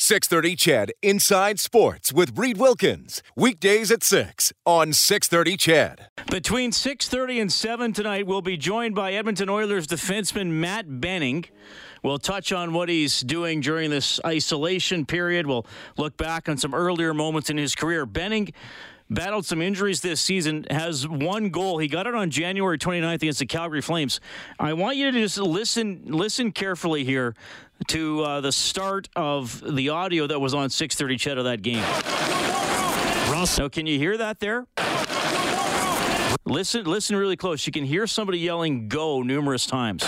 630 CHED Inside Sports with Reed Wilkins. Weekdays at 6 on 630 CHED. Between 6.30 and 7 tonight, we'll be joined by Edmonton Oilers defenseman Matt Benning. We'll touch on what he's doing during this isolation period. We'll look back on some earlier moments in his career. Benning battled some injuries this season, has one goal. He got it on January 29th against the Calgary Flames. I want you to just listen listen carefully here to uh, the start of the audio that was on 630 CHED of that game. Ross. Now, can you hear that there? Listen, listen really close. You can hear somebody yelling "Go" numerous times.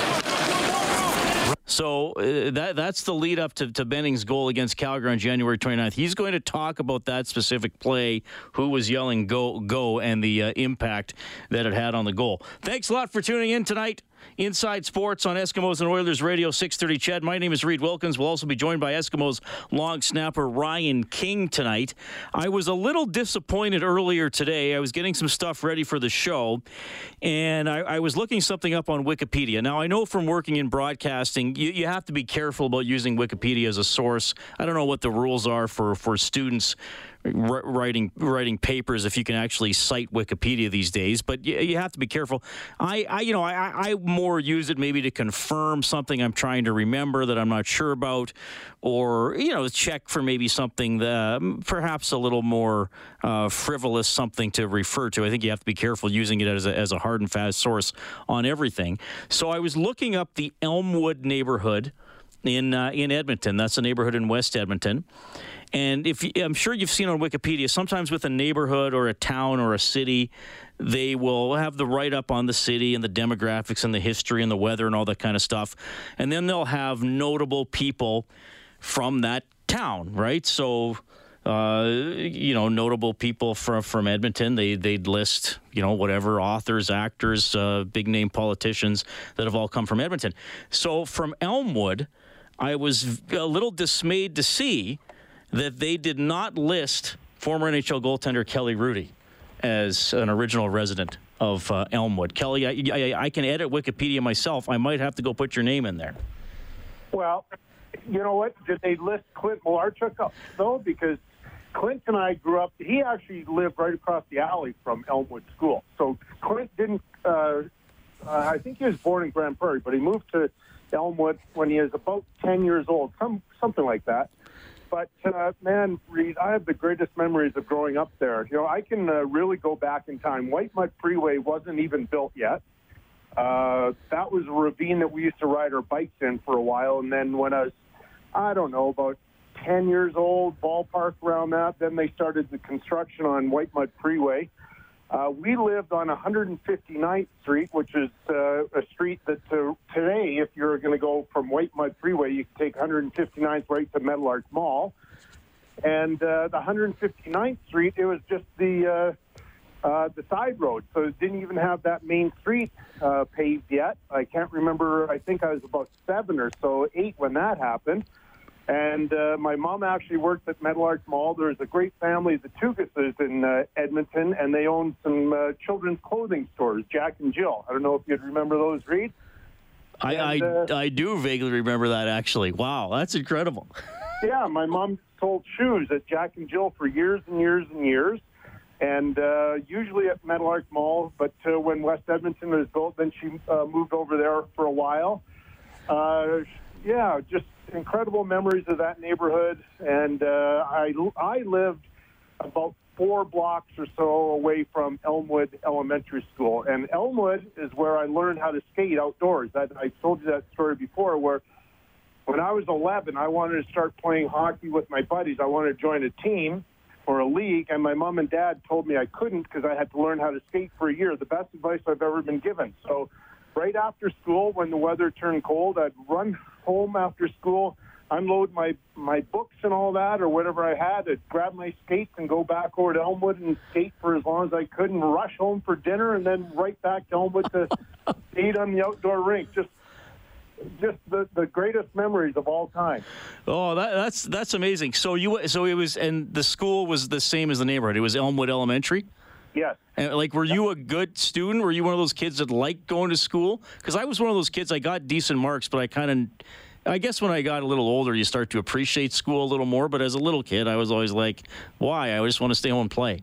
So uh, that that's the lead up to, to Benning's goal against Calgary on January 29th. He's going to talk about that specific play, who was yelling "Go, go," and the uh, impact that it had on the goal. Thanks a lot for tuning in tonight. Inside Sports on Eskimos and Oilers Radio 630 CHED. My name is Reed Wilkins. We'll also be joined by Eskimos long snapper Ryan King tonight. I was a little disappointed earlier today. I was getting some stuff ready for the show, and I, I was looking something up on Wikipedia. Now, I know from working in broadcasting, you, you have to be careful about using Wikipedia as a source. I don't know what the rules are for, for students writing writing papers if you can actually cite Wikipedia these days. But you, you have to be careful. I, I you know I, I more use it maybe to confirm something I'm trying to remember that I'm not sure about, or you know check for maybe something that um, perhaps a little more uh, frivolous something to refer to. I think you have to be careful using it as a, as a hard and fast source on everything. So I was looking up the Elmwood neighborhood in uh, in Edmonton. That's a neighborhood in West Edmonton. And if I'm sure you've seen on Wikipedia, sometimes with a neighborhood or a town or a city, they will have the write up on the city and the demographics and the history and the weather and all that kind of stuff. And then they'll have notable people from that town, right? So, uh, you know, notable people from from Edmonton. They they'd list, you know, whatever authors, actors, uh, big name politicians that have all come from Edmonton. So from Elmwood, I was a little dismayed to see that they did not list former NHL goaltender Kelly Hrudey as an original resident of uh, Elmwood. Kelly, I, I, I, can edit Wikipedia myself. I might have to go put your name in there. Well, you know what? Did they list Clint Malarchuk though? Because Clint and I grew up. He actually lived right across the alley from Elmwood School. So Clint didn't. Uh, uh, I think he was born in Grande Prairie, but he moved to Elmwood when he was about ten years old, some something like that. But uh, man, Reed, I have the greatest memories of growing up there. You know, I can uh, really go back in time. Whitemud Freeway wasn't even built yet. Uh, that was a ravine that we used to ride our bikes in for a while, and then when I was, I don't know, about 10 years old, ballpark around that, then they started the construction on Whitemud Freeway. Uh, we lived on 159th Street, which is uh, a street that uh, today, if you're going to go from Whitemud Freeway, you can take 159th right to Meadowlark Mall. And uh, the 159th Street, it was just the uh, uh, the side road, so it didn't even have that main street paved yet. I can't remember. I think I was about seven or so, eight when that happened. And uh, my mom actually worked at Meadowlark Mall. There's a great family, the Tugases in uh, Edmonton, and they own some uh, children's clothing stores, Jack and Jill. I don't know if you'd remember those, Reed. I, and, I, uh, I do vaguely remember that, actually. Wow, that's incredible. yeah, my mom sold shoes at Jack and Jill for years and years and years. And uh, usually at Meadowlark Mall, but uh, when West Edmonton was built, then she moved over there for a while. yeah, just incredible memories of that neighborhood, and uh, I I lived about four blocks or so away from Elmwood Elementary School, and Elmwood is where I learned how to skate outdoors. That I told you that story before, where when I was 11, I wanted to start playing hockey with my buddies. I wanted to join a team or a league, and my mom and dad told me I couldn't because I had to learn how to skate for a year. The best advice I've ever been given. So right after school, when the weather turned cold, I'd run home after school, unload my my books and all that, or whatever I had, I'd grab my skates and go back over to Elmwood and skate for as long as I could, and rush home for dinner, and then right back to Elmwood to skate on the outdoor rink. Just just the, the greatest memories of all time. Oh, that, that's that's amazing. So you so it was, and the school was the same as the neighborhood. It was Elmwood Elementary. Yes. And like, were you a good student? Were you one of those kids that liked going to school? Because I was one of those kids. I got decent marks, but I kind of, I guess when I got a little older, you start to appreciate school a little more. But as a little kid, I was always like, why? I just want to stay home and play.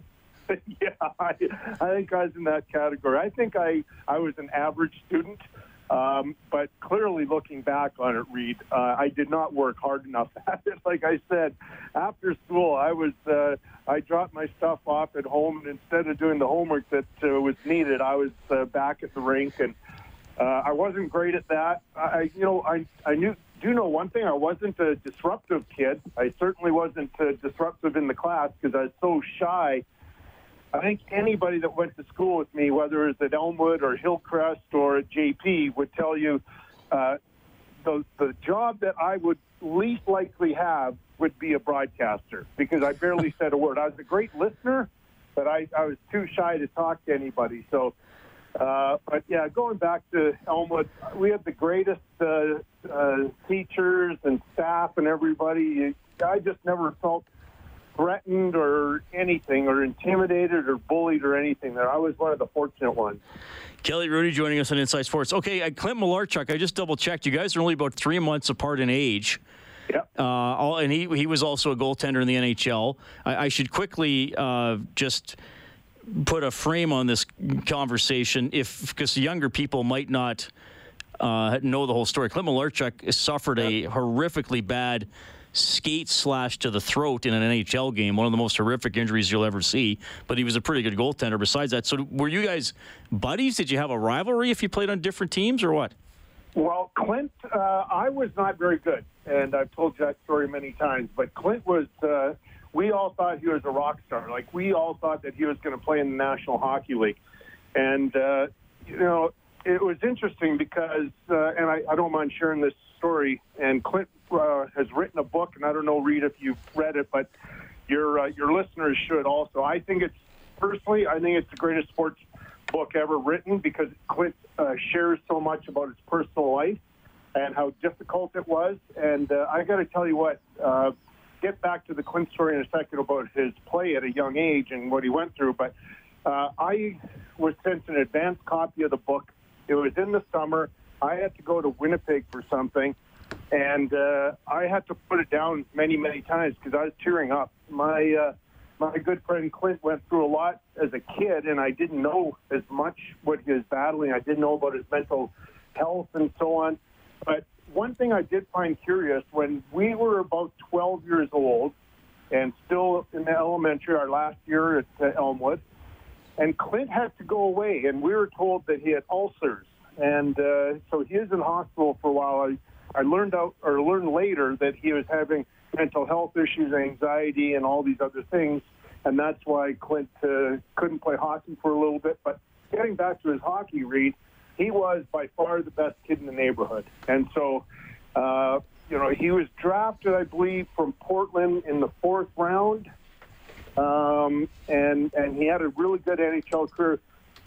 yeah, I, I think I was in that category. I think I I was an average student. Um, but clearly, looking back on it, Reed, uh, I did not work hard enough at it. Like I said, after school, I was uh, I dropped my stuff off at home, and instead of doing the homework that uh, was needed, I was uh, back at the rink, and uh, I wasn't great at that. I, you know, I I knew do know one thing. I wasn't a disruptive kid. I certainly wasn't uh, disruptive in the class because I was so shy. I think anybody that went to school with me, whether it's at Elmwood or Hillcrest or at JP, would tell you uh, the the job that I would least likely have would be a broadcaster because I barely said a word. I was a great listener, but I, I was too shy to talk to anybody. So, uh, but yeah, going back to Elmwood, we had the greatest uh, uh, teachers and staff and everybody. I just never felt threatened or anything or intimidated or bullied or anything there. I was one of the fortunate ones. Kelly Hrudey joining us on Inside Sports. Okay, uh, Clint Malarchuk, I just double checked. You guys are only about three months apart in age. Yeah. Uh, all, and he, he was also a goaltender in the NHL. I, I should quickly uh, just put a frame on this conversation if because younger people might not uh, know the whole story. Clint Malarchuk suffered a horrifically bad skate slash to the throat in an NHL game, one of the most horrific injuries you'll ever see. But he was a pretty good goaltender besides that. So were you guys buddies? Did you have a rivalry if you played on different teams or what? Well, Clint, uh, I was not very good, and I've told you that story many times. But Clint was. Uh, we all thought he was a rock star. Like we all thought that he was going to play in the National Hockey League, and uh, you know it was interesting because, uh, and I, I don't mind sharing this story. And Clint uh, has written a book, and I don't know, Reed, if you've read it, but your uh, your listeners should also. I think it's personally, I think it's the greatest sports book ever written because Clint uh, shares so much about his personal life and how difficult it was. And uh, I got to tell you what. Uh, get back to the Clint story in a second about his play at a young age and what he went through, but I was sent an advanced copy of the book. It was in the summer. I had to go to Winnipeg for something, and uh, I had to put it down many, many times because I was tearing up. My uh, my good friend Clint went through a lot as a kid, and I didn't know as much what he was battling. I didn't know about his mental health and so on. But one thing I did find curious when we were about 12 years old and still in the elementary, our last year at uh, Elmwood, and Clint had to go away, and we were told that he had ulcers, and uh, so he was in hospital for a while. I, I learned out or learned later that he was having mental health issues, anxiety, and all these other things, and that's why Clint uh, couldn't play hockey for a little bit. But getting back to his hockey Reed, he was by far the best kid in the neighborhood. And so, uh, you know, he was drafted, I believe, from Portland in the fourth round. Um, and, and he had a really good NHL career.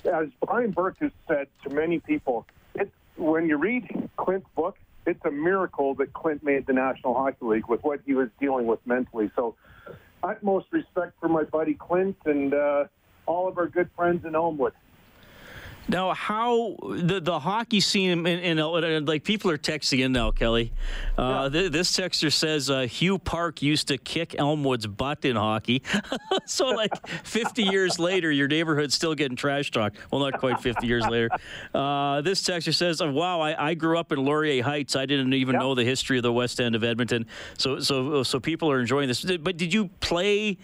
As Brian Burke has said to many people, it's, when you read Clint's book, it's a miracle that Clint made the National Hockey League with what he was dealing with mentally. So, utmost respect for my buddy Clint and uh, all of our good friends in Elmwood. Now, how the the hockey scene in, in, like people are texting in now, Kelly. Uh, yeah. th- this texter says uh, Hugh Park used to kick Elmwood's butt in hockey. so, like 50 years later, your neighborhood's still getting trash talk. Well, not quite 50 years later. Uh, this texter says, oh, "Wow, I, I, grew up in Laurier Heights. I didn't even know the history of the West End of Edmonton. So, so, so people are enjoying this. But did you play?"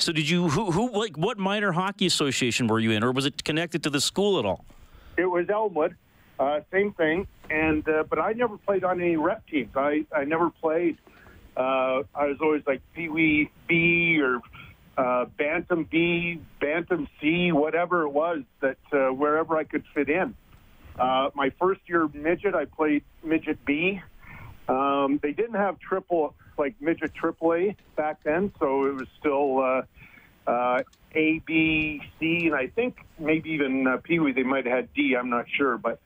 So did you who who like what minor hockey association were you in, or was it connected to the school at all? It was Elmwood, uh, same thing. And uh, but I never played on any rep teams. I I never played. Uh, I was always like Pee Wee B or uh, Bantam B, Bantam C, whatever it was that uh, wherever I could fit in. Uh, my first year midget, I played midget B. Um, they didn't have triple like midget triple A back then, so it was still uh, uh, A, B, C, and I think maybe even uh, Pee Wee. They might have had D. I'm not sure, but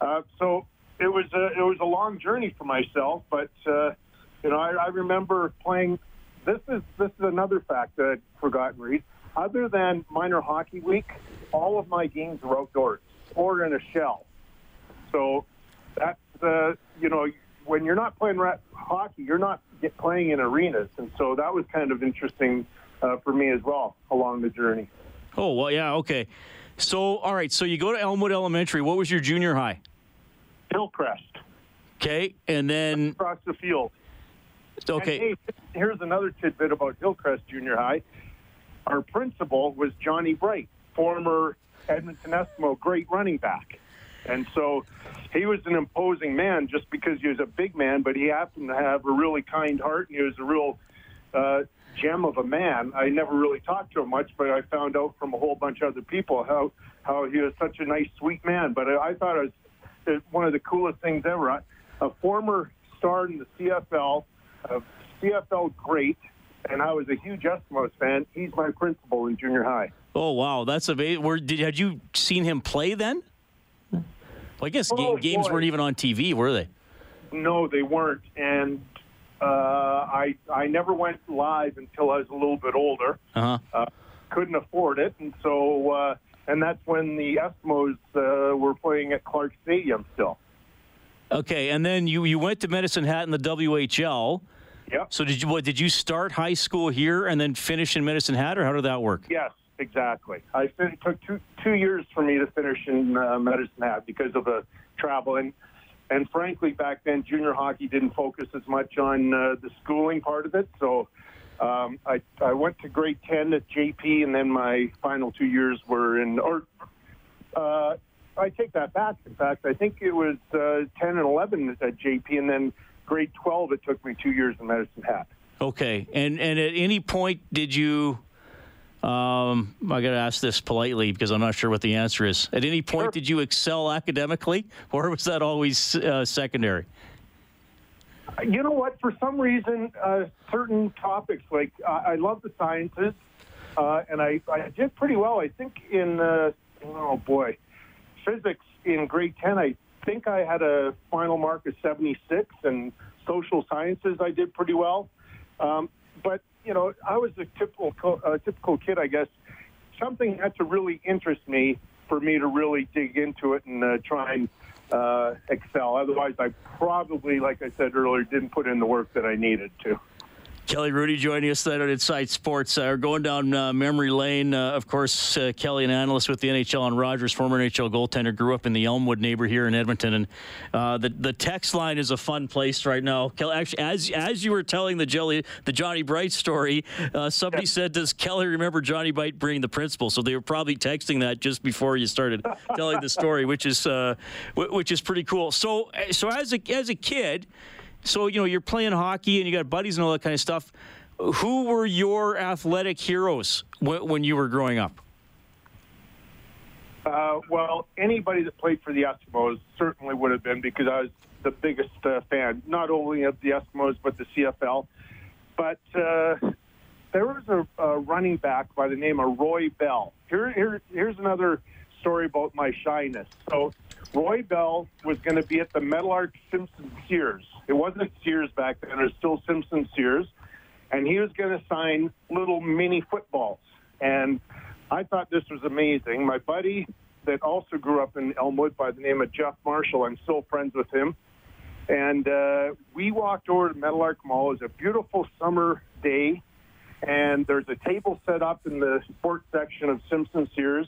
uh, so it was a, it was a long journey for myself. But uh, you know, I, I remember playing. This is this is another fact that I'd forgotten, Reed. Other than minor hockey week, all of my games were outdoors or in a shell. So that's uh, you know when you're not playing hockey, you're not get playing in arenas, and so that was kind of interesting uh, for me as well along the journey. Oh well, yeah, okay. So all right, so you go to Elmwood Elementary. What was your junior high? Hillcrest. Okay, and then across the field. Okay. And, hey, here's another tidbit about Hillcrest Junior High. Our principal was Johnny Bright, former Edmonton Eskimo great running back. And so he was an imposing man just because he was a big man, but he happened to have a really kind heart and he was a real uh, gem of a man. I never really talked to him much, but I found out from a whole bunch of other people how, how he was such a nice, sweet man. But I, I thought it was one of the coolest things ever. A former star in the CFL, a CFL great, and I was a huge Eskimos fan. He's my principal in junior high. Oh wow, that's amazing. Where did had you seen him play then? Well, I guess Oh, games boy. weren't even on TV, were they? No, they weren't, and uh, I I never went live until I was a little bit older. Uh huh. Uh, couldn't afford it, and so uh, and that's when the Eskimos uh, were playing at Clark Stadium still. Okay, and then you you went to Medicine Hat in the WHL. Yep. So did you what? Did you start high school here and then finish in Medicine Hat, or how did that work? Yes, exactly. I it took two two years for me to finish in uh, Medicine Hat because of the travel and. And frankly, back then, junior hockey didn't focus as much on uh, the schooling part of it. So um, I, I went to grade 10 at JP, and then my final two years were in, or uh, I take that back. In fact, I think it was uh, 10 and 11 at JP, and then grade 12, it took me two years in Medicine Hat. Okay, and and at any point did you? Um, I got to ask this politely because I'm not sure what the answer is. At any point Sure. did you excel academically, or was that always uh, secondary? You know what? For some reason, uh, certain topics like uh, I love the sciences, uh, and I, I did pretty well. I think in uh, oh boy, physics in grade ten, I think I had a final mark of seventy six, and social sciences I did pretty well. Um, but you know, I was a typical uh, typical kid, I guess. Something had to really interest me for me to really dig into it and uh, try and uh, excel. Otherwise, I probably, like I said earlier, didn't put in the work that I needed to. Kelly Hrudey joining us tonight on Inside Sports. Uh, we're going down uh, memory lane. Uh, of course, uh, Kelly, an analyst with the NHL on Rogers, former NHL goaltender, grew up in the Elmwood neighbor here in Edmonton. And uh, the the text line is a fun place right now. Kelly, actually, as as you were telling the Jelly, the Johnny Bright story, uh, somebody said, "Does Kelly remember Johnny Bright bringing the principal?" So they were probably texting that just before you started telling the story, which is wh- which is pretty cool. So so as a as a kid. So, you know, you're playing hockey and you got buddies and all that kind of stuff. Who were your athletic heroes when, you were growing up? Uh, well, anybody that played for the Eskimos certainly would have been because I was the biggest uh, fan, not only of the Eskimos but the CFL. But uh, there was a, a running back by the name of Roy Bell. Here, here, here's another story about my shyness. So, Roy Bell was going to be at the Meadowlark Simpson Sears. It wasn't Sears back then; it was still Simpson Sears, and he was going to sign little mini footballs. And I thought this was amazing. My buddy that also grew up in Elmwood by the name of Jeff Marshall, I'm still friends with him. And uh, we walked over to Meadowlark Mall. It was a beautiful summer day, and there's a table set up in the sports section of Simpson Sears.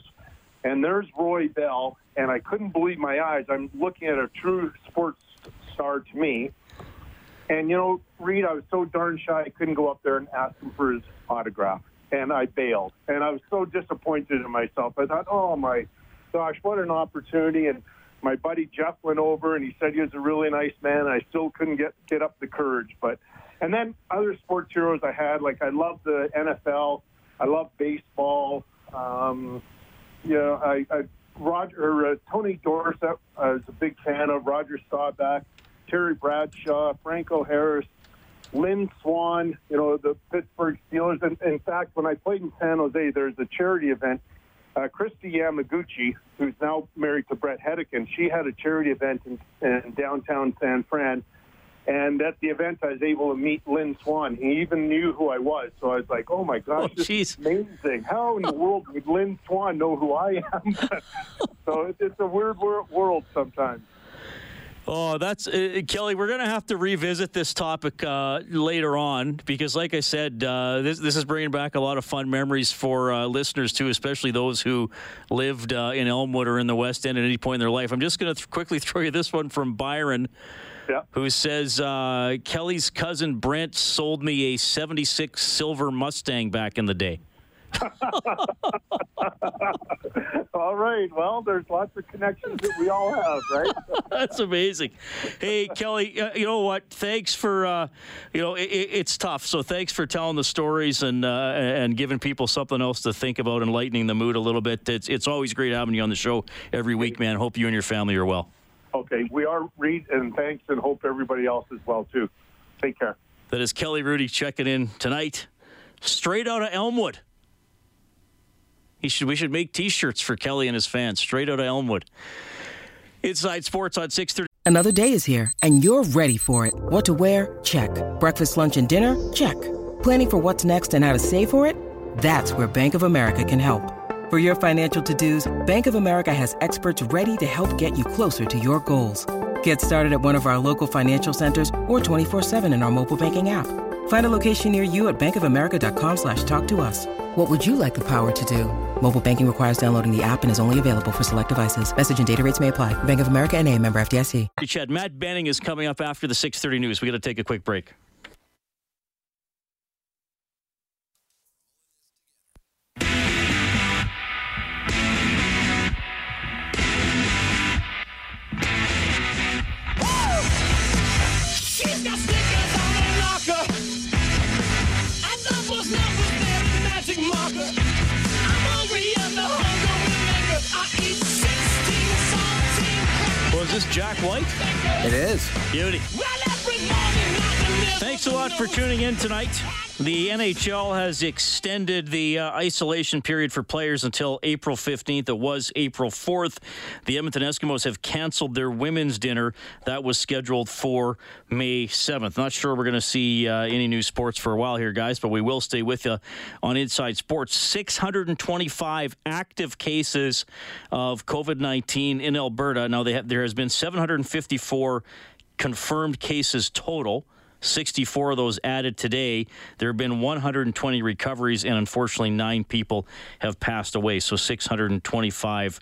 And there's Roy Bell, and I couldn't believe my eyes. I'm looking at a true sports star to me. And, you know, Reed, I was so darn shy I couldn't go up there and ask him for his autograph. And I bailed. And I was so disappointed in myself. I thought, oh, my gosh, what an opportunity. And my buddy Jeff went over and he said he was a really nice man. And I still couldn't get, get up the courage. But, and then other sports heroes I had, like I love the NFL, I love baseball. Um, you know, I, I Roger uh, Tony Dorsett, I was a big fan of Roger Staubach. Terry Bradshaw, Franco Harris, Lynn Swann, you know, the Pittsburgh Steelers. And in fact, when I played in San Jose, there's a charity event. Uh, Kristi Yamaguchi, who's now married to Bret Hedican, she had a charity event in, in downtown San Fran. And at the event, I was able to meet Lynn Swann. He even knew who I was. So I was like, oh my gosh, Oh, this jeez. is amazing. How in the world would Lynn Swann know who I am? so it, it's a weird wor- world sometimes. Oh, that's uh, Kelly. We're going to have to revisit this topic uh, later on because, like I said, uh, this this is bringing back a lot of fun memories for uh, listeners too, especially those who lived uh, in Elmwood or in the West End at any point in their life. I'm just going to th- quickly throw you this one from Byron, Yeah. who says uh, Kelly's cousin Brent sold me a '76 silver Mustang back in the day. All right. Well, there's lots of connections that we all have, right? That's amazing. Hey, Kelly, uh, you know what? Thanks for, uh, you know, it, it's tough. So thanks for telling the stories and uh, and giving people something else to think about and lightening the mood a little bit. It's, it's always great having you on the show every week, man. Hope you and your family are well. Okay. We are Reed, and thanks, and hope everybody else is well too. Take care. That is Kelly Hrudey checking in tonight, straight out of Elmwood. He should, we should make T-shirts for Kelly and his fans, straight out of Elmwood. Inside Sports on 630. Another day is here, and you're ready for it. What to wear? Check. Breakfast, lunch, and dinner? Check. Planning for what's next and how to save for it? That's where Bank of America can help. For your financial to-dos, Bank of America has experts ready to help get you closer to your goals. Get started at one of our local financial centers or 24-7 in our mobile banking app. Find a location near you at bankofamerica.com slash talk to us. What would you like the power to do? Mobile banking requires downloading the app and is only available for select devices. Message and data rates may apply. Bank of America and a member FDIC. CHED, Matt Benning is coming up after the 6:30 news. We got to take a quick break. This Jack White? It is. Beauty. Thanks a lot for tuning in tonight. The NHL has extended the uh, isolation period for players until April 15th. It was April 4th. The Edmonton Eskimos have canceled their women's dinner that was scheduled for May 7th. Not sure we're going to see uh, any new sports for a while here, guys, but we will stay with you on Inside Sports. 625 active cases of COVID 19 in Alberta. Now, they have, there has been 754 confirmed cases total. 64 of those added today. There have been 120 recoveries, and unfortunately, nine people have passed away. So 625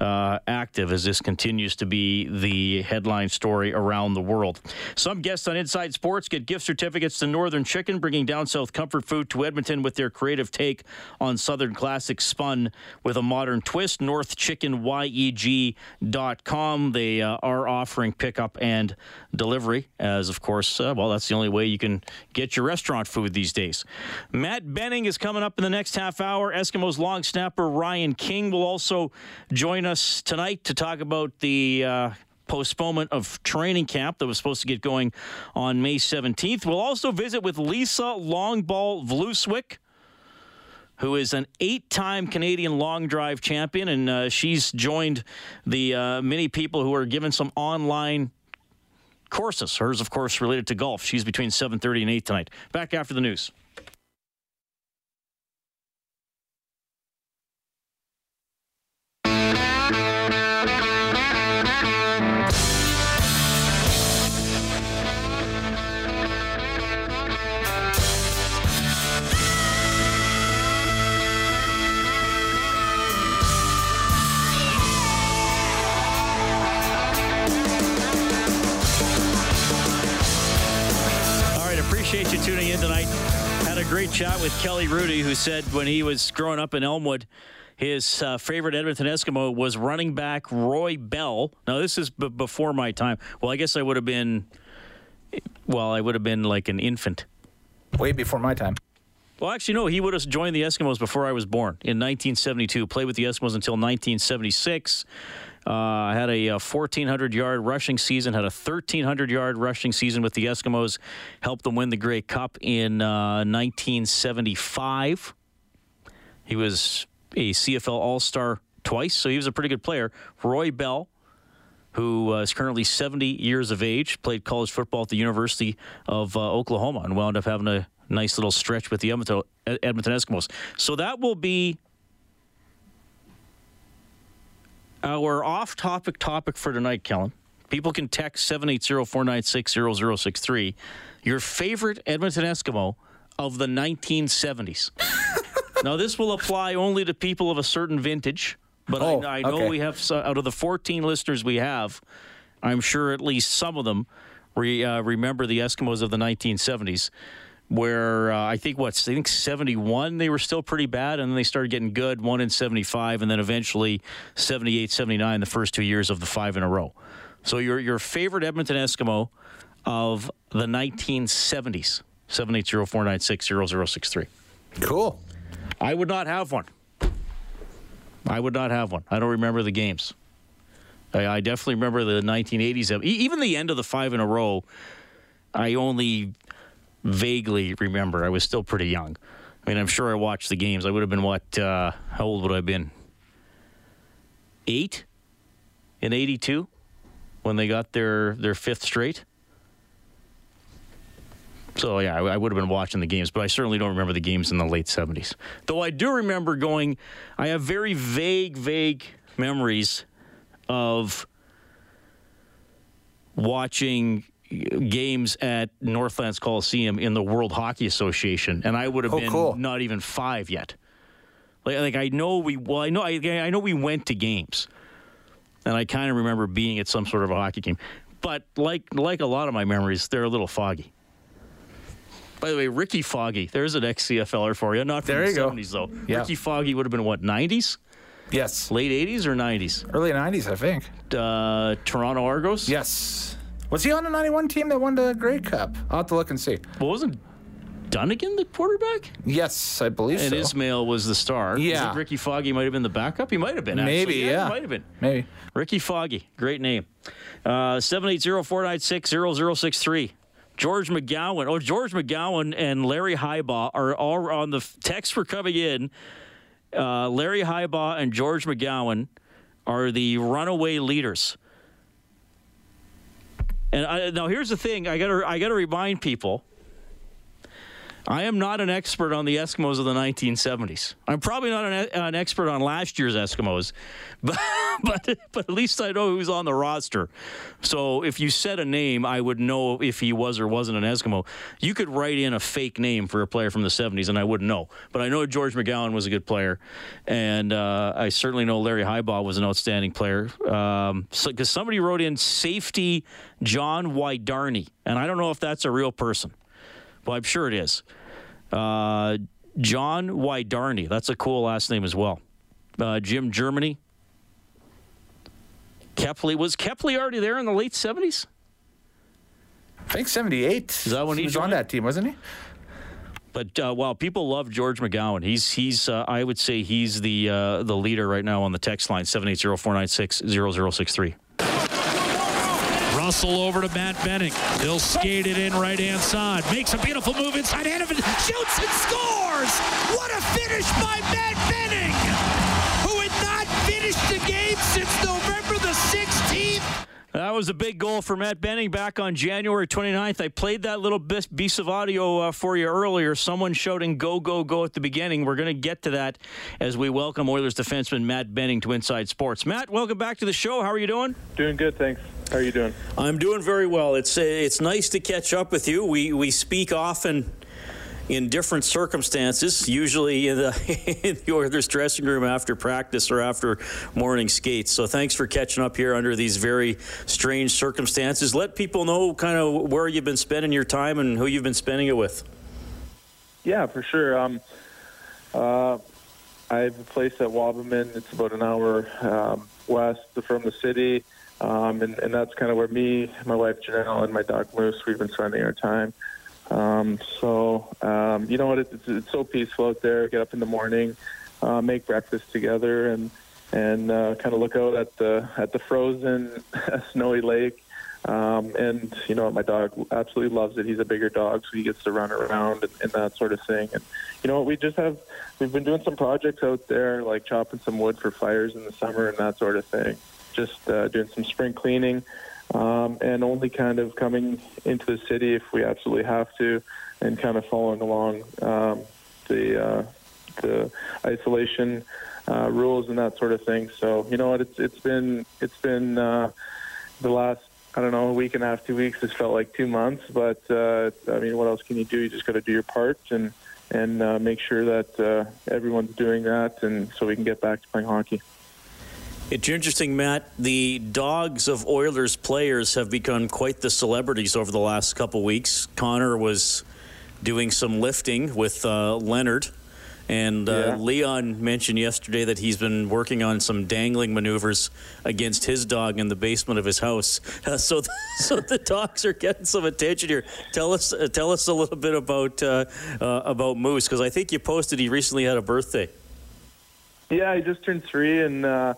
uh, active as this continues to be the headline story around the world. Some guests on Inside Sports get gift certificates to Northern Chicken, bringing down south comfort food to Edmonton with their creative take on Southern classics spun with a modern twist. NorthChickenYEG.com. They uh, are offering pickup and delivery, as of course, uh, well, that's the only way you can get your restaurant food these days. Matt Benning is coming up in the next half hour. Eskimos long snapper Ryan King will also join us tonight to talk about the. Uh, postponement of training camp that was supposed to get going on May 17th. We'll also visit with Lisa Longball Vlooswyk, who is an eight-time Canadian long drive champion, and uh, she's joined the uh, many people who are given some online courses. Hers, of course, related to golf. She's between 7:30 and 8 tonight. Back after the news. Great chat with Kelly Hrudey, who said when he was growing up in Elmwood, his uh, favorite Edmonton Eskimo was running back Roy Bell. Now, this is b- before my time. Well, I guess I would have been, well, I would have been like an infant. Way before my time. Well, actually, no, he would have joined the Eskimos before I was born in 1972. Played with the Eskimos until 1976. Uh, had a, 1,400 yard rushing season, had a 1,300 yard rushing season with the Eskimos, helped them win the Grey Cup in uh, 1975. He was a CFL All Star twice, so he was a pretty good player. Roy Bell, who uh, is currently 70 years of age, played college football at the University of uh, Oklahoma and wound up having a nice little stretch with the Edmonton, Edmonton Eskimos. So that will be our off topic topic for tonight, Kellen. People can text 780 496 0063. Your favorite Edmonton Eskimo of the 1970s. now, this will apply only to people of a certain vintage, but Oh, I, I know okay. we have, out of the 14 listeners we have, I'm sure at least some of them re, uh, remember the Eskimos of the 1970s. Where uh, I think what's I think 71 they were still pretty bad and then they started getting good one in 75 and then eventually 78 79 the first two years of the five in a row. So your your favorite Edmonton Eskimo of the 1970s 780-496-0063. Cool. I would not have one. I would not have one. I don't remember the games. I, I definitely remember the 1980s. E- Even the end of the five in a row, I only vaguely remember. I was still pretty young. I mean, I'm sure I watched the games. I would have been what? Uh, how old would I have been? Eight in '82 when they got their their fifth straight. So yeah, I, I would have been watching the games, but I certainly don't remember the games in the late '70s. Though I do remember going. I have very vague, vague memories of watching games at Northlands Coliseum in the World Hockey Association, and I would have Oh, been cool. not even five yet. Like, like I know we well, I know I, I know we went to games, and I kind of remember being at some sort of a hockey game. But like like a lot of my memories, they're a little foggy. By the way, Ricky Foggie, there's an ex CFLer for you. Not from There the you go. 70s though. Yeah. Ricky Foggie would have been what 90s, Yes. late 80s or 90s? Early 90s, I think. Uh, Toronto Argos. Yes. Was he on the 91 team that won the Grey Cup? I'll have to look and see. Well, wasn't Dunigan the quarterback? Yes, I believe And so. And Ismail was the star. Yeah. Ricky Foggie might have been the backup. He might have been. Actually. Maybe, yeah. He might have been. Maybe. Ricky Foggie, great name. Uh, 780-496-0063. George McGowan. Oh, George McGowan and Larry Highbaugh are all on the texts were coming in. Uh, Larry Highbaugh and George McGowan are the runaway leaders. And I, now here's the thing: I got to I got to remind people. I am not an expert on the Eskimos of the 1970s. I'm probably not an, an expert on last year's Eskimos, but, but but at least I know who's on the roster. So if you said a name, I would know if he was or wasn't an Eskimo. You could write in a fake name for a player from the 70s, and I wouldn't know. But I know George McGowan was a good player, and uh, I certainly know Larry Highbaugh was an outstanding player. Um, because somebody wrote in safety John Wydareny, and I don't know if that's a real person. Well, I'm sure it is. Uh, John Wydareny. That's a cool last name as well. Uh, Jim Germany. Kepley. Was Kepley already there in the late 70s? I think 78. Is that when he was on that team, wasn't he? But uh, wow, people love George McGowan. He's he's uh, I would say he's the uh, the leader right now on the text line 780-496-0063. Russell over to Matt Benning. He'll skate it in right hand side. Makes a beautiful move inside Hanifin. Shoots and scores! What a finish by Matt Benning! Who had not finished a game since November the 16th. That was a big goal for Matt Benning back on January 29th. I played that little bis- piece of audio uh, for you earlier. Someone shouting "Go, go, go" at the beginning. We're going to get to that as we welcome Oilers defenseman Matt Benning to Inside Sports. Matt, welcome back to the show. How are you doing? Doing good, thanks. How are you doing? I'm doing very well. It's uh, it's nice to catch up with you. We we speak often in different circumstances, usually in the, in the Oilers dressing room after practice or after morning skates. So thanks for catching up here under these very strange circumstances. Let people know kind of where you've been spending your time and who you've been spending it with. Yeah, for sure. Um, uh, I have a place at Wabamun. It's about an hour um, west from the city, um, and, and that's kind of where me, my wife Janelle, and my dog Moose we've been spending our time. Um, so you know what? It's, it's so peaceful out there. Get up in the morning, uh, make breakfast together, and and uh, kind of look out at the at the frozen snowy lake. Um, and you know, my dog absolutely loves it. He's a bigger dog, so he gets to run around and, and that sort of thing. And you know, we just have we've been doing some projects out there, like chopping some wood for fires in the summer and that sort of thing. Just uh, doing some spring cleaning, um, and only kind of coming into the city if we absolutely have to, and kind of following along um, the uh, the isolation uh, rules and that sort of thing. So you know what, it's it's been it's been uh, the last I don't know, a week and a half, two weeks has felt like two months. But uh, I mean, what else can you do? You just got to do your part and and uh, make sure that uh, everyone's doing that, and so we can get back to playing hockey. It's interesting, Matt. The dogs of Oilers players have become quite the celebrities over the last couple weeks. Connor was doing some lifting with uh, Leonard and uh, yeah. Leon mentioned yesterday that he's been working on some dangling maneuvers against his dog in the basement of his house. Uh, so, th- so the dogs are getting some attention here. Tell us, uh, tell us a little bit about uh, uh, about Moose because I think you posted he recently had a birthday. Yeah, he just turned three, and uh,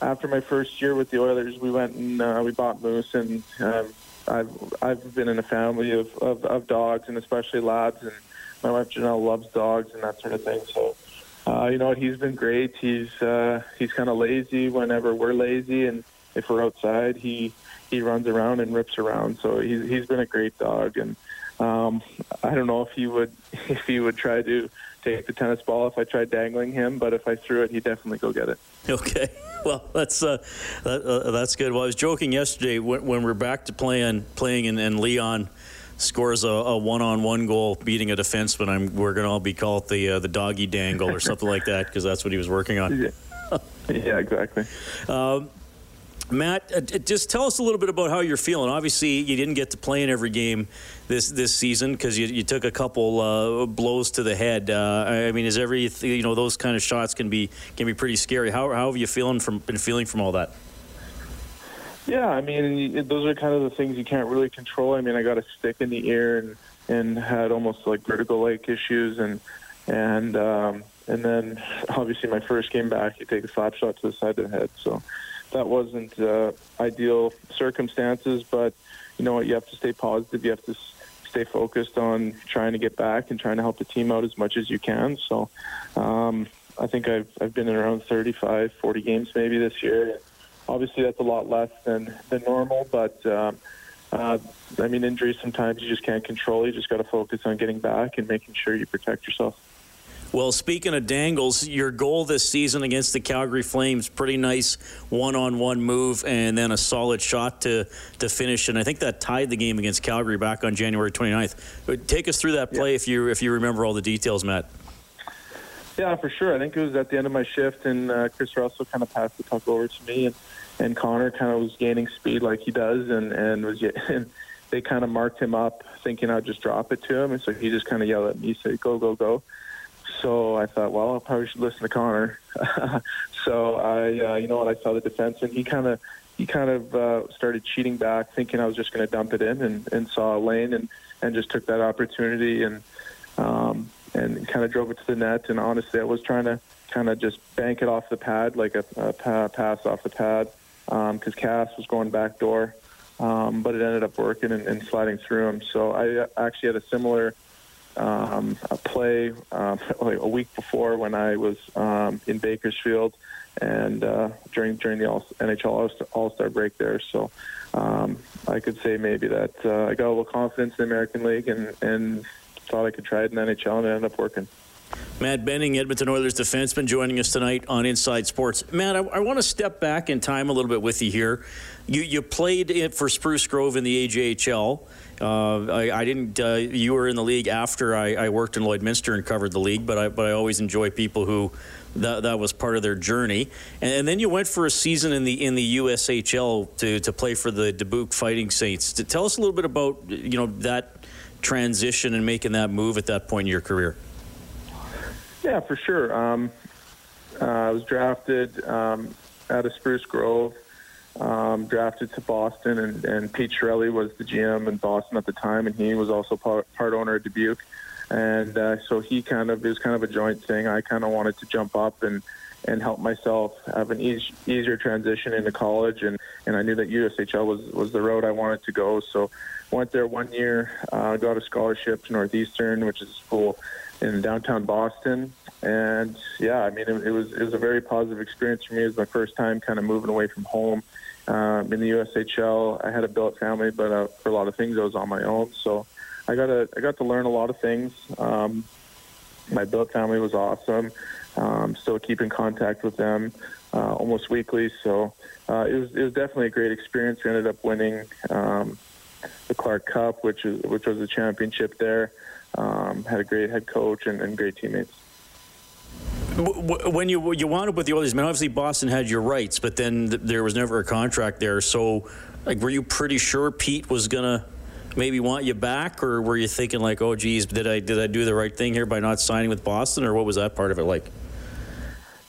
after my first year with the Oilers, we went and uh, we bought Moose, and um, I've I've been in a family of, of, of dogs and especially labs and my wife Janelle loves dogs and that sort of thing. So, uh, you know what? He's been great. He's uh, he's kind of lazy whenever we're lazy, and if we're outside, he he runs around and rips around. So he's he's been a great dog, and um, I don't know if he would if he would try to take the tennis ball if I tried dangling him, but if I threw it, he'd definitely go get it. Okay. Well, that's uh, that, uh, that's good. Well, I was joking yesterday when, when we're back to playing playing and, and Leon scores a, a, one-on-one goal beating a defenseman, I'm, we're going to all be called the uh, the doggy dangle or something like that because that's what he was working on. Yeah, yeah exactly. Um, Matt, uh, just tell us a little bit about how you're feeling. Obviously, you didn't get to play in every game this this season because you, you, took a couple uh, blows to the head. Uh, I mean, is every you know those kind of shots can be can be pretty scary. How how have you feeling from been feeling from all that? Yeah, I mean, those are kind of the things you can't really control. I mean, I got a stick in the ear and and had almost like vertigo like issues and and um, and then obviously my first game back, you take a slap shot to the side of the head. So that wasn't uh, ideal circumstances, but you know what? You have to stay positive. You have to stay focused on trying to get back and trying to help the team out as much as you can. So um, I think I've I've been in around 35, 40 games maybe this year obviously that's a lot less than than normal, but. Um, uh, I mean, injuries sometimes you just can't control. You just got to focus on getting back and making sure you protect yourself. Well, speaking of dangles, your goal this season against the Calgary Flames, pretty nice one-on-one move, and then a solid shot to to finish. And I think that tied the game against Calgary back on January 29th. But take us through that play yeah. if you if you remember all the details, Matt. Yeah, for sure. I think it was at the end of my shift, and uh, Kris Russell kind of passed the puck over to me, and and Connor kind of was gaining speed like he does, and and was and they kind of marked him up, thinking I'd just drop it to him, and so he just kind of yelled at me, said, "Go, go, go." So I thought, well, I probably should listen to Connor. so I, uh, you know what, I saw the defense, and he kind of he kind of uh, started cheating back, thinking I was just going to dump it in, and, and saw a lane, and and just took that opportunity, and um, and kind of drove it to the net. And honestly, I was trying to kind of just bank it off the pad, like a, a pass off the pad, because um, Cass was going back door. Um, but it ended up working and, and sliding through him. So I actually had a similar um, a play um, a week before when I was um, in Bakersfield and uh, during during the All- NHL All Star break there. So um, I could say maybe that uh, I got a little confidence in the American League and and thought I could try it in NHL, and it ended up working. Matt Benning, Edmonton Oilers defenseman, joining us tonight on Inside Sports. Matt, I, I want to step back in time a little bit with you here. You, you played it for Spruce Grove in the AJHL. Uh, I, I, didn't. Uh, you were in the league after I, I, worked in Lloydminster and covered the league, but I, but I always enjoy people who that, that was part of their journey. And, and, then you went for a season in the in the USHL to, to play for the Dubuque Fighting Saints. To tell us a little bit about you know that transition and making that move at that point in your career? Yeah, for sure. Um, uh, I was drafted um, out of Spruce Grove, um, drafted to Boston, and, and Pete Chiarelli was the GM in Boston at the time, and he was also part, part owner of Dubuque. and uh, so he kind of it was kind of a joint thing. I kind of wanted to jump up and and help myself have an easy, easier transition into college, and and I knew that USHL was was the road I wanted to go. So went there one year, uh, got a scholarship to Northeastern, which is a school in downtown Boston, and yeah, I mean it, it was it was a very positive experience for me. It was my first time kind of moving away from home. Um, in the USHL, I had a built family, but uh, for a lot of things, I was on my own. So I got to I got to learn a lot of things. Um, my built family was awesome. Um, still keep in contact with them uh, almost weekly. So uh, it was it was definitely a great experience. We ended up winning um, the Clark Cup, which is which was a championship there. Um, had a great head coach and, and great teammates. When you you wound up with the Oilers, I mean, obviously Boston had your rights, but then th- there was never a contract there. So, like, were you pretty sure Pete was gonna maybe want you back, or were you thinking like, oh, geez, did I did I do the right thing here by not signing with Boston, or what was that part of it like?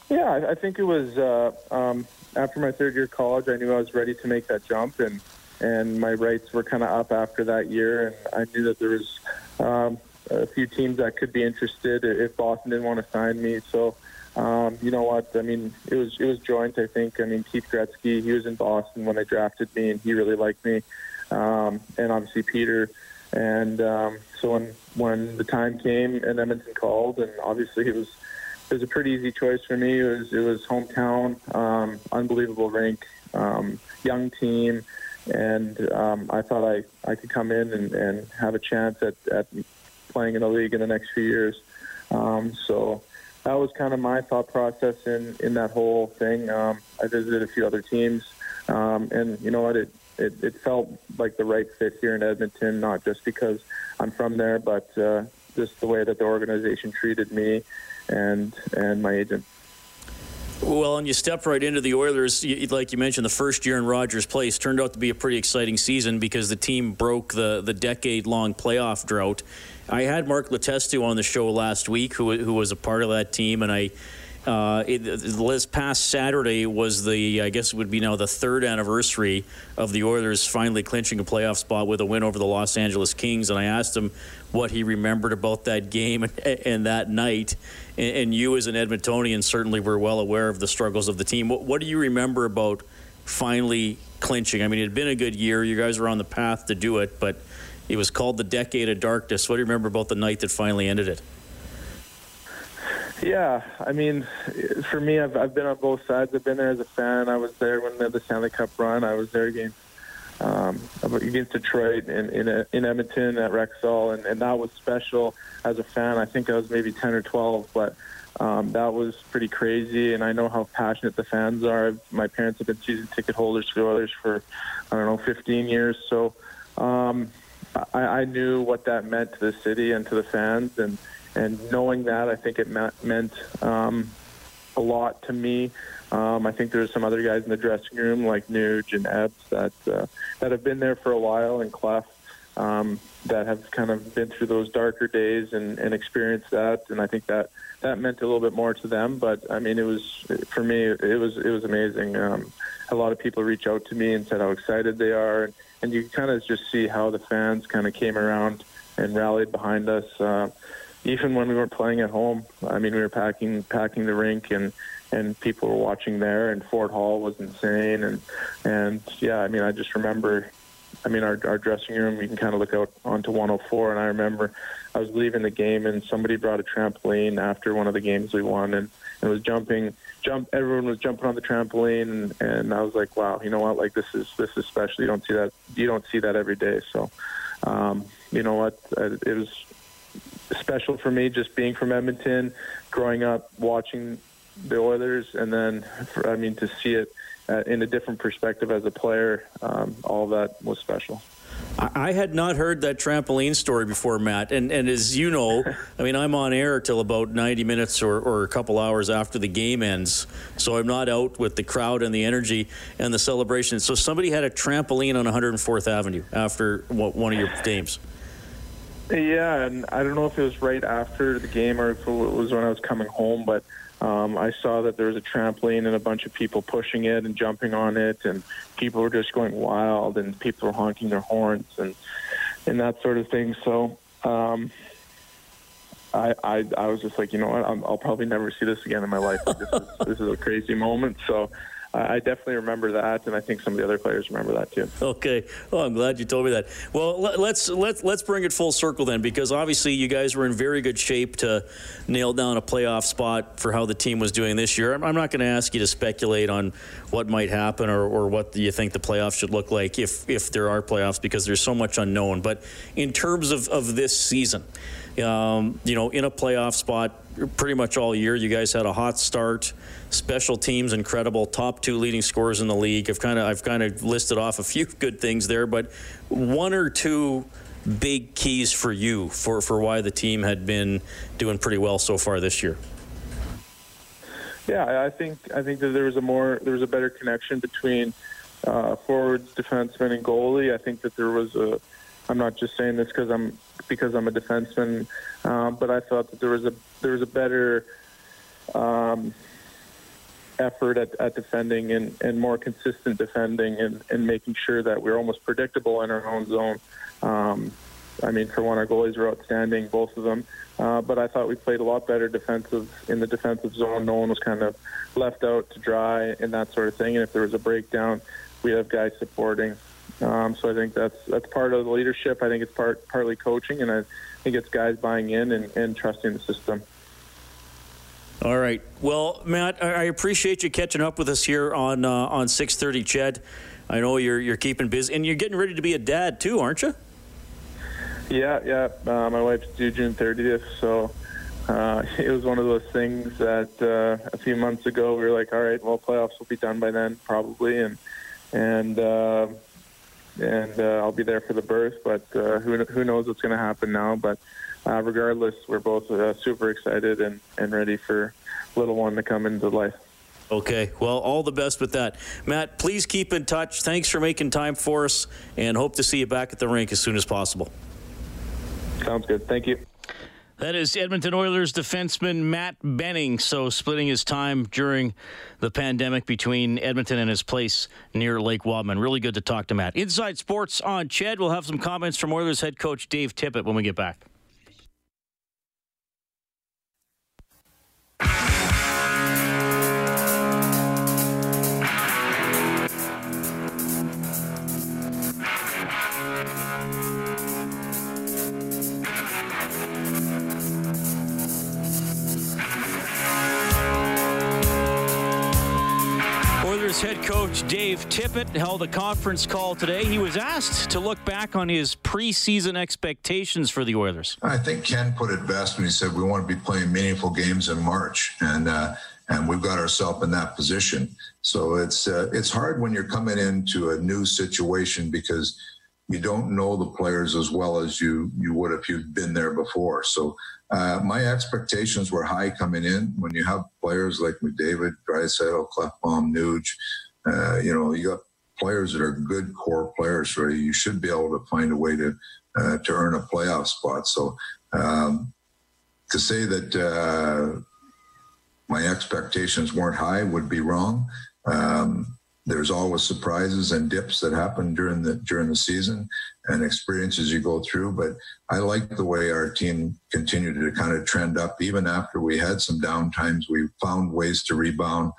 Yeah, I, think it was uh, um, after my third year of college. I knew I was ready to make that jump, and and my rights were kind of up after that year, and I knew that there was um, a few teams that could be interested if Boston didn't want to sign me. So. Um, you know what? I mean, it was it was joint. I think. I mean, Keith Gretzky. He was in Boston when they drafted me, and he really liked me um, and obviously Peter. And um, so when when the time came and Edmonton called, and obviously it was it was a pretty easy choice for me. It was it was hometown, um, unbelievable rink, um, young team, and um, I thought I, I could come in and, and have a chance at, at playing in the league in the next few years. Um, so that was kind of my thought process in, in that whole thing. Um, I visited a few other teams, um, and you know what? It it, it felt like the right fit here in Edmonton, not just because I'm from there, but uh, just the way that the organization treated me and and my agent. Well, and you step right into the Oilers, like you mentioned, the first year in Rogers Place turned out to be a pretty exciting season because the team broke the the decade long playoff drought. I had Mark Letestu on the show last week, who who was a part of that team, and I uh, this past Saturday was the, I guess it would be now the third anniversary of the Oilers finally clinching a playoff spot with a win over the Los Angeles Kings. And I asked him what he remembered about that game and, and that night. And, and, you, as an Edmontonian, certainly were well aware of the struggles of the team. What, what do you remember about finally clinching? I mean, it had been a good year. You guys were on the path to do it, but it was called the Decade of Darkness. What do you remember about the night that finally ended it? Yeah, I mean, for me, I've I've been on both sides. I've been there as a fan. I was there when they had the Stanley Cup run. I was there against um, against Detroit in in, in Edmonton at Rexall, and, and that was special as a fan. I think I was maybe ten or twelve, but um, that was pretty crazy. And I know how passionate the fans are. My parents have been season ticket holders for the Oilers for I don't know 15 years, so um, I, I knew what that meant to the city and to the fans, and and knowing that, I think it meant um, a lot to me. Um, I think there's some other guys in the dressing room like Nuge and Ebbs that uh, that have been there for a while, and Clef um, that have kind of been through those darker days and, and experienced that. And I think that that meant a little bit more to them. But I mean, it was for me, it was it was amazing. Um, a lot of people reach out to me and said how excited they are, and, and you kind of just see how the fans kind of came around and rallied behind us. Uh, even when we weren't playing at home. I mean, we were packing packing the rink, and and people were watching there. And Ford Hall was insane, and and yeah, I mean, I just remember. I mean, our our dressing room. You can kind of look out onto 104, and I remember I was leaving the game, and somebody brought a trampoline after one of the games we won, and it was jumping. Jump! Everyone was jumping on the trampoline, and, and I was like, "Wow, you know what? Like this is this is special. You don't see that. You don't see that every day." So, um, you know what? It was special for me just being from Edmonton, growing up watching the Oilers, and then for, I mean to see it uh, in a different perspective as a player, um, all that was special. I had not heard that trampoline story before, Matt. And, and as you know, I mean, I'm on air till about 90 minutes or, or a couple hours after the game ends. So I'm not out with the crowd and the energy and the celebration. So somebody had a trampoline on 104th Avenue after one of your games. Yeah, and I don't know if it was right after the game or if it was when I was coming home, but um, I saw that there was a trampoline and a bunch of people pushing it and jumping on it, and people were just going wild, and people were honking their horns and and that sort of thing. So, um, I, I, I was just like, you know what, i will probably never see this again in my life. This, is, this is a crazy moment. So I definitely remember that, and I think some of the other players remember that too. Okay, well, I'm glad you told me that. Well, let's let's let's bring it full circle then, because obviously you guys were in very good shape to nail down a playoff spot for how the team was doing this year. I'm not going to ask you to speculate on what might happen or, or what you think the playoffs should look like if if there are playoffs, because there's so much unknown. But in terms of of this season. Um, you know, in a playoff spot pretty much all year. You guys had a hot start. Special teams incredible. Top two leading scorers in the league. I've kind of I've kind of listed off a few good things there, but one or two big keys for you for for why the team had been doing pretty well so far this year. Yeah, I think I think that there was a more there was a better connection between uh, forwards, defensemen, and goalie. I think that there was a. I'm not just saying this because I'm because I'm a defenseman, um, but I thought that there was a there was a better um, effort at, at defending and, and more consistent defending and, and making sure that we're almost predictable in our own zone. Um, I mean, for one, our goalies were outstanding, both of them. Uh, but I thought we played a lot better defensive in the defensive zone. No one was kind of left out to dry and that sort of thing. And if there was a breakdown, we have guys supporting. Um, so I think that's that's part of the leadership. I think it's part partly coaching, and I think it's guys buying in and, and trusting the system. All right. Well, Matt, I appreciate you catching up with us here on uh, on 6:30, CHED. I know you're you're keeping busy, and you're getting ready to be a dad too, aren't you? Yeah, yeah. Uh, my wife's due June 30th, so uh, it was one of those things that uh, a few months ago we were like, all right, well, playoffs will be done by then, probably, and and uh, and uh, I'll be there for the birth. But uh, who who knows what's going to happen now? But uh, regardless, we're both uh, super excited and and ready for little one to come into life. Okay. Well, all the best with that. Matt, please keep in touch. Thanks for making time for us and hope to see you back at the rink as soon as possible. Sounds good. Thank you. That is Edmonton Oilers defenseman Matt Benning. So splitting his time during the pandemic between Edmonton and his place near Lake Wabamun. Really good to talk to Matt. Inside Sports on CHED. We'll have some comments from Oilers head coach Dave Tippett when we get back. Head coach Dave Tippett held a conference call today. He was asked to look back on his preseason expectations for the Oilers. I think Ken put it best when he said we want to be playing meaningful games in March, and uh, and we've got ourselves in that position. So it's uh, it's hard when you're coming into a new situation because you don't know the players as well as you you would if you'd been there before. So uh, my expectations were high coming in. When you have players like McDavid, Draisaitl, Klefbom, Nuge, uh, you know, you got players that are good core players, right? You should be able to find a way to uh, to earn a playoff spot. So um, to say that uh, my expectations weren't high would be wrong. Um, there's always surprises and dips that happen during the during the season and experiences you go through. But I like the way our team continued to kind of trend up, even after we had some down times. We found ways to rebound,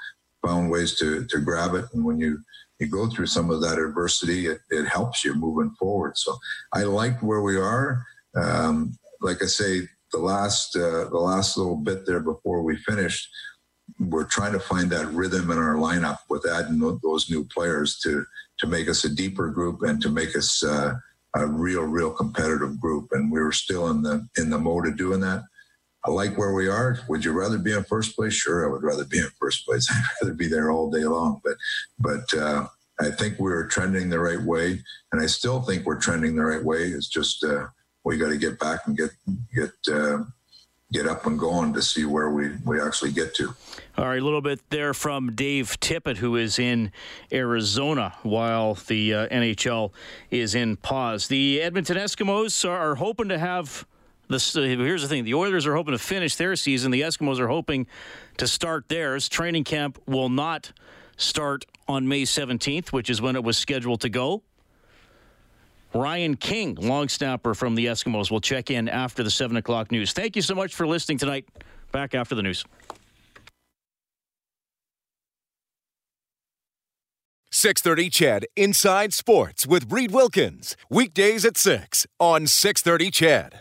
found ways to to grab it, and when you you go through some of that adversity, it, it helps you moving forward. So I like where we are. Um, like I say, the last uh, the last little bit there before we finished we're trying to find that rhythm in our lineup with adding those new players to to make us a deeper group and to make us uh, a real, real competitive group. And we were still in the in the mode of doing that. I like where we are. Would you rather be in first place? Sure, I would rather be in first place. I'd rather be there all day long. But but uh, I think we're trending the right way, and I still think we're trending the right way. It's just uh, we got to get back and get get uh, get up and going to see where we, we actually get to. All right, a little bit there from Dave Tippett, who is in Arizona while the uh, NHL is in pause. The Edmonton Eskimos are, hoping to have. This, uh, here's the thing the Oilers are hoping to finish their season. The Eskimos are hoping to start theirs. Training camp will not start on May 17th, which is when it was scheduled to go. Ryan King, long snapper from the Eskimos, will check in after the 7 o'clock news. Thank you so much for listening tonight. Back after the news. Six thirty, CHED Inside Sports with Reed Wilkins weekdays at six on six thirty, CHED.